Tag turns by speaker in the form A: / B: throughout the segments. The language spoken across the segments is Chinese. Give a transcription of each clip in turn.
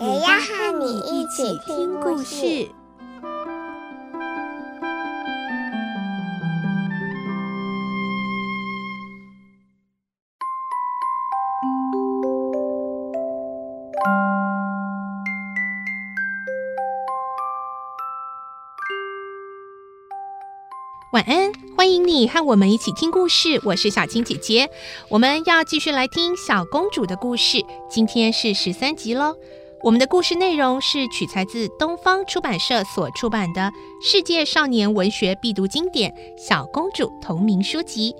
A: 也要和你一起听故事。
B: 晚安，欢迎你和我们一起听故事。我是小青姐姐，我们要继续来听小公主的故事。今天是十三集喽。我们的故事内容是取材自东方出版社所出版的《世界少年文学必读经典》小公主同名书籍。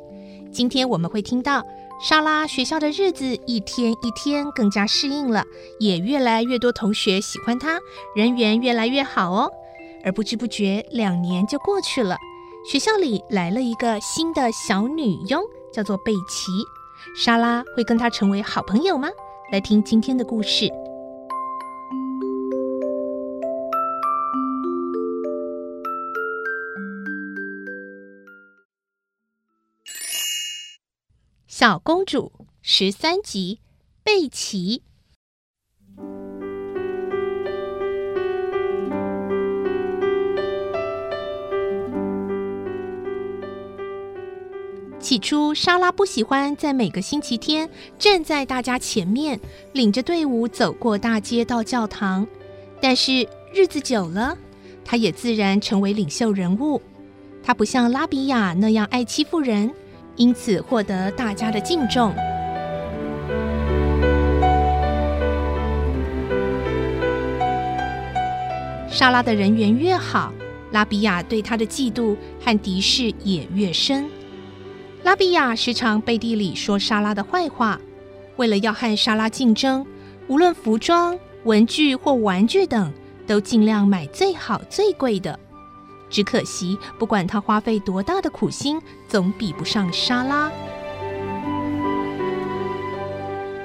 B: 今天我们会听到莎拉学校的日子一天一天更加适应了，也越来越多同学喜欢她，人缘越来越好哦。而不知不觉，两年就过去了。学校里来了一个新的小女佣，叫做贝奇。莎拉会跟她成为好朋友吗？来听今天的故事。小公主十三集，贝奇。起初，莎拉不喜欢在每个星期天站在大家前面，领着队伍走过大街到教堂。但是日子久了，她也自然成为领袖人物。她不像拉比亚那样爱欺负人，因此获得大家的敬重。莎拉的人缘越好，拉比亚对她的嫉妒和敌视也越深。拉比亚时常背地里说莎拉的坏话，为了要和莎拉竞争，无论服装、文具或玩具等，都尽量买最好最贵的。只可惜，不管他花费多大的苦心，总比不上莎拉。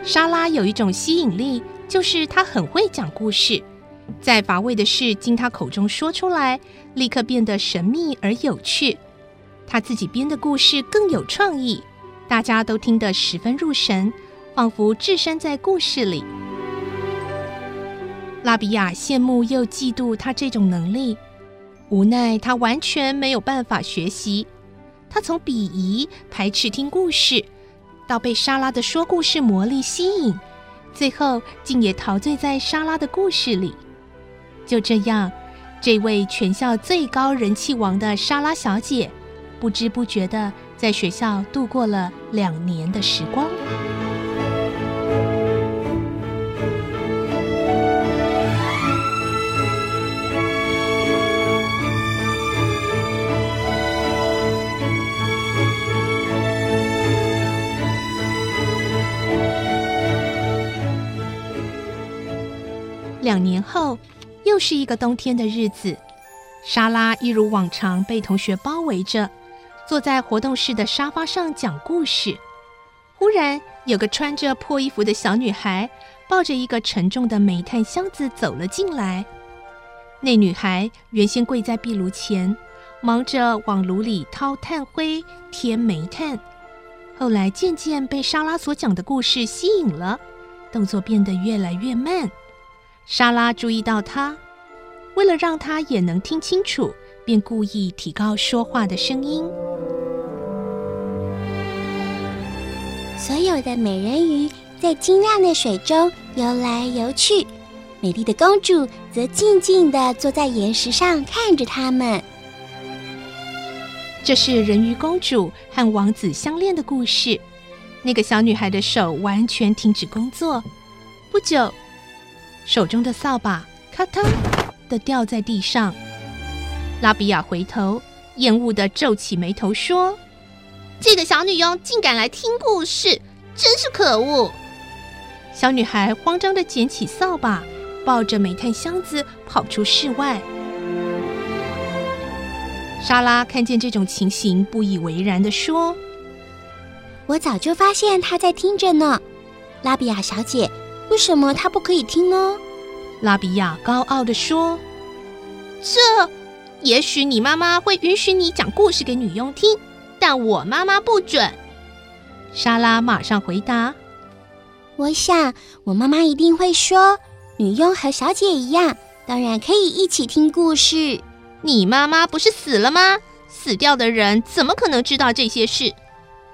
B: 莎拉有一种吸引力，就是她很会讲故事，在乏味的事经她口中说出来，立刻变得神秘而有趣。他自己编的故事更有创意，大家都听得十分入神，仿佛置身在故事里。拉比亚羡慕又嫉妒他这种能力，无奈他完全没有办法学习。他从鄙夷、排斥听故事，到被莎拉的说故事魔力吸引，最后竟也陶醉在莎拉的故事里。就这样，这位全校最高人气王的莎拉小姐。不知不觉地在学校度过了两年的时光。后，又是一个冬天的日子，莎拉一如往常被同学包围着。坐在活动室的沙发上讲故事，忽然有个穿着破衣服的小女孩抱着一个沉重的煤炭箱子走了进来。那女孩原先跪在壁炉前，忙着往炉里掏炭灰、添煤炭，后来渐渐被莎拉所讲的故事吸引了，动作变得越来越慢。莎拉注意到他，为了让他也能听清楚。便故意提高说话的声音。
A: 所有的美人鱼在晶亮的水中游来游去，美丽的公主则静静地坐在岩石上看着他们。
B: 这是人鱼公主和王子相恋的故事。那个小女孩的手完全停止工作，不久，手中的扫把咔嗒的掉在地上。拉比亚回头，厌恶地皱起眉头说：“这个小女佣竟敢来听故事，真是可恶！”小女孩慌张地捡起扫把，抱着煤炭箱子跑出室外。莎拉看见这种情形，不以为然地说：“
A: 我早就发现她在听着呢，拉比亚小姐，为什么她不可以听呢？”
B: 拉比亚高傲地说：“这，也许你妈妈会允许你讲故事给女佣听，但我妈妈不准。”莎拉马上回答：“
A: 我想，我妈妈一定会说，女佣和小姐一样，当然可以一起听故事。”
B: 你妈妈不是死了吗？死掉的人怎么可能知道这些事？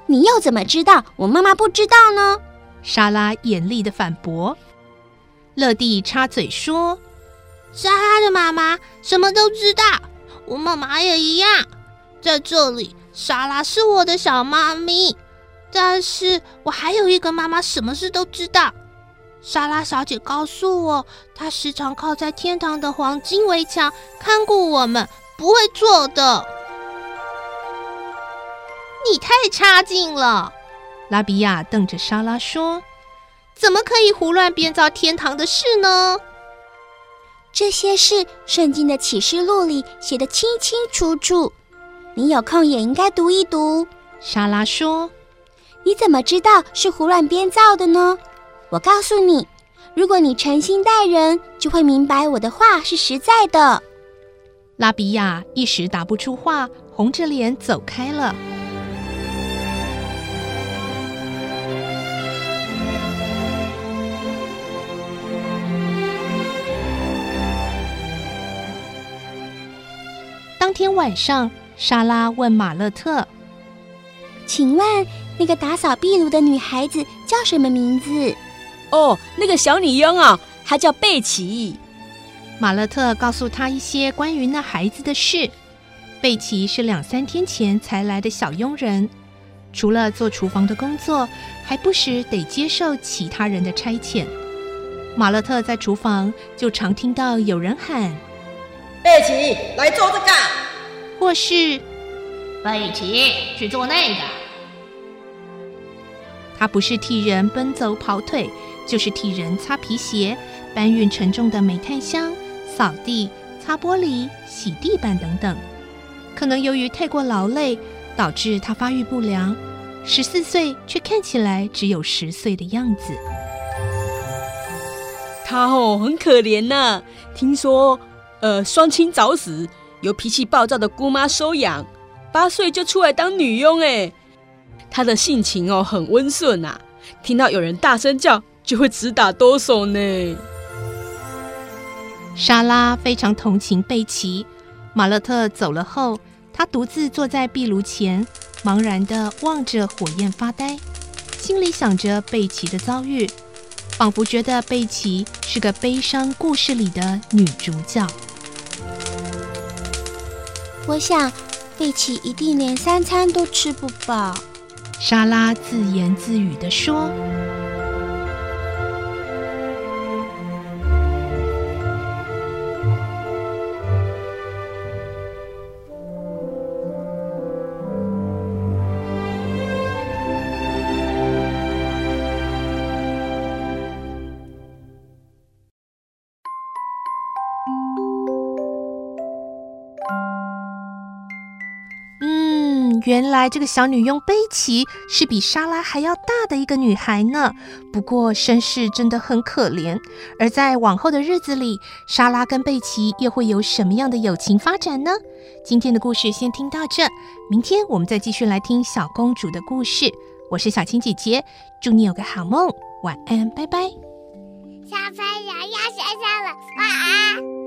A: 你又怎么知道我妈妈不知道呢？
B: 莎拉严厉的反驳。乐蒂插嘴说：“
C: 莎拉的妈妈什么都知道，我妈妈也一样。在这里，莎拉是我的小妈咪，但是我还有一个妈妈，什么事都知道。”莎拉小姐告诉我，她时常靠在天堂的黄金围墙看顾我们，不会错的。
B: 你太差劲了，拉比亚瞪着莎拉说：“怎么可以胡乱编造天堂的事呢？
A: 这些事圣经的启示录里写得清清楚楚，你有空也应该读一读。”
B: 莎拉说：“
A: 你怎么知道是胡乱编造的呢？”我告诉你，如果你诚心待人，就会明白我的话是实在的。
B: 拉比亚一时答不出话，红着脸走开了。当天晚上，莎拉问马勒特：“
A: 请问那个打扫壁炉的女孩子叫什么名字？”
D: 哦，那个小女佣啊，她叫贝奇。
B: 马勒特告诉他一些关于那孩子的事。贝奇是两三天前才来的小佣人，除了做厨房的工作，还不时得接受其他人的差遣。马勒特在厨房就常听到有人喊：“
E: 贝奇，来做这个。”
B: 或是“
C: 贝奇，去做那个。”
B: 他不是替人奔走跑腿。就是替人擦皮鞋、搬运沉重的煤炭箱、扫地、擦玻璃、洗地板等等。可能由于太过劳累，导致他发育不良，十四岁却看起来只有十岁的样子。
D: 他哦，很可怜呐、啊。听说，呃，双亲早死，由脾气暴躁的姑妈收养，八岁就出来当女佣。哎，她的性情哦，很温顺呐。听到有人大声叫，就会直打哆嗦呢。
B: 莎拉非常同情贝奇。马勒特走了后，他独自坐在壁炉前，茫然地望着火焰发呆，心里想着贝奇的遭遇，仿佛觉得贝奇是个悲伤故事里的女主角。
A: 我想，贝奇一定连三餐都吃不饱。
B: 莎拉自言自语地说。原来这个小女佣贝奇是比莎拉还要大的一个女孩呢。不过身世真的很可怜。而在往后的日子里，莎拉跟贝奇又会有什么样的友情发展呢？今天的故事先听到这，明天我们再继续来听小公主的故事。我是小青姐姐，祝你有个好梦，晚安，拜拜。
F: 小朋友要睡觉了，晚安。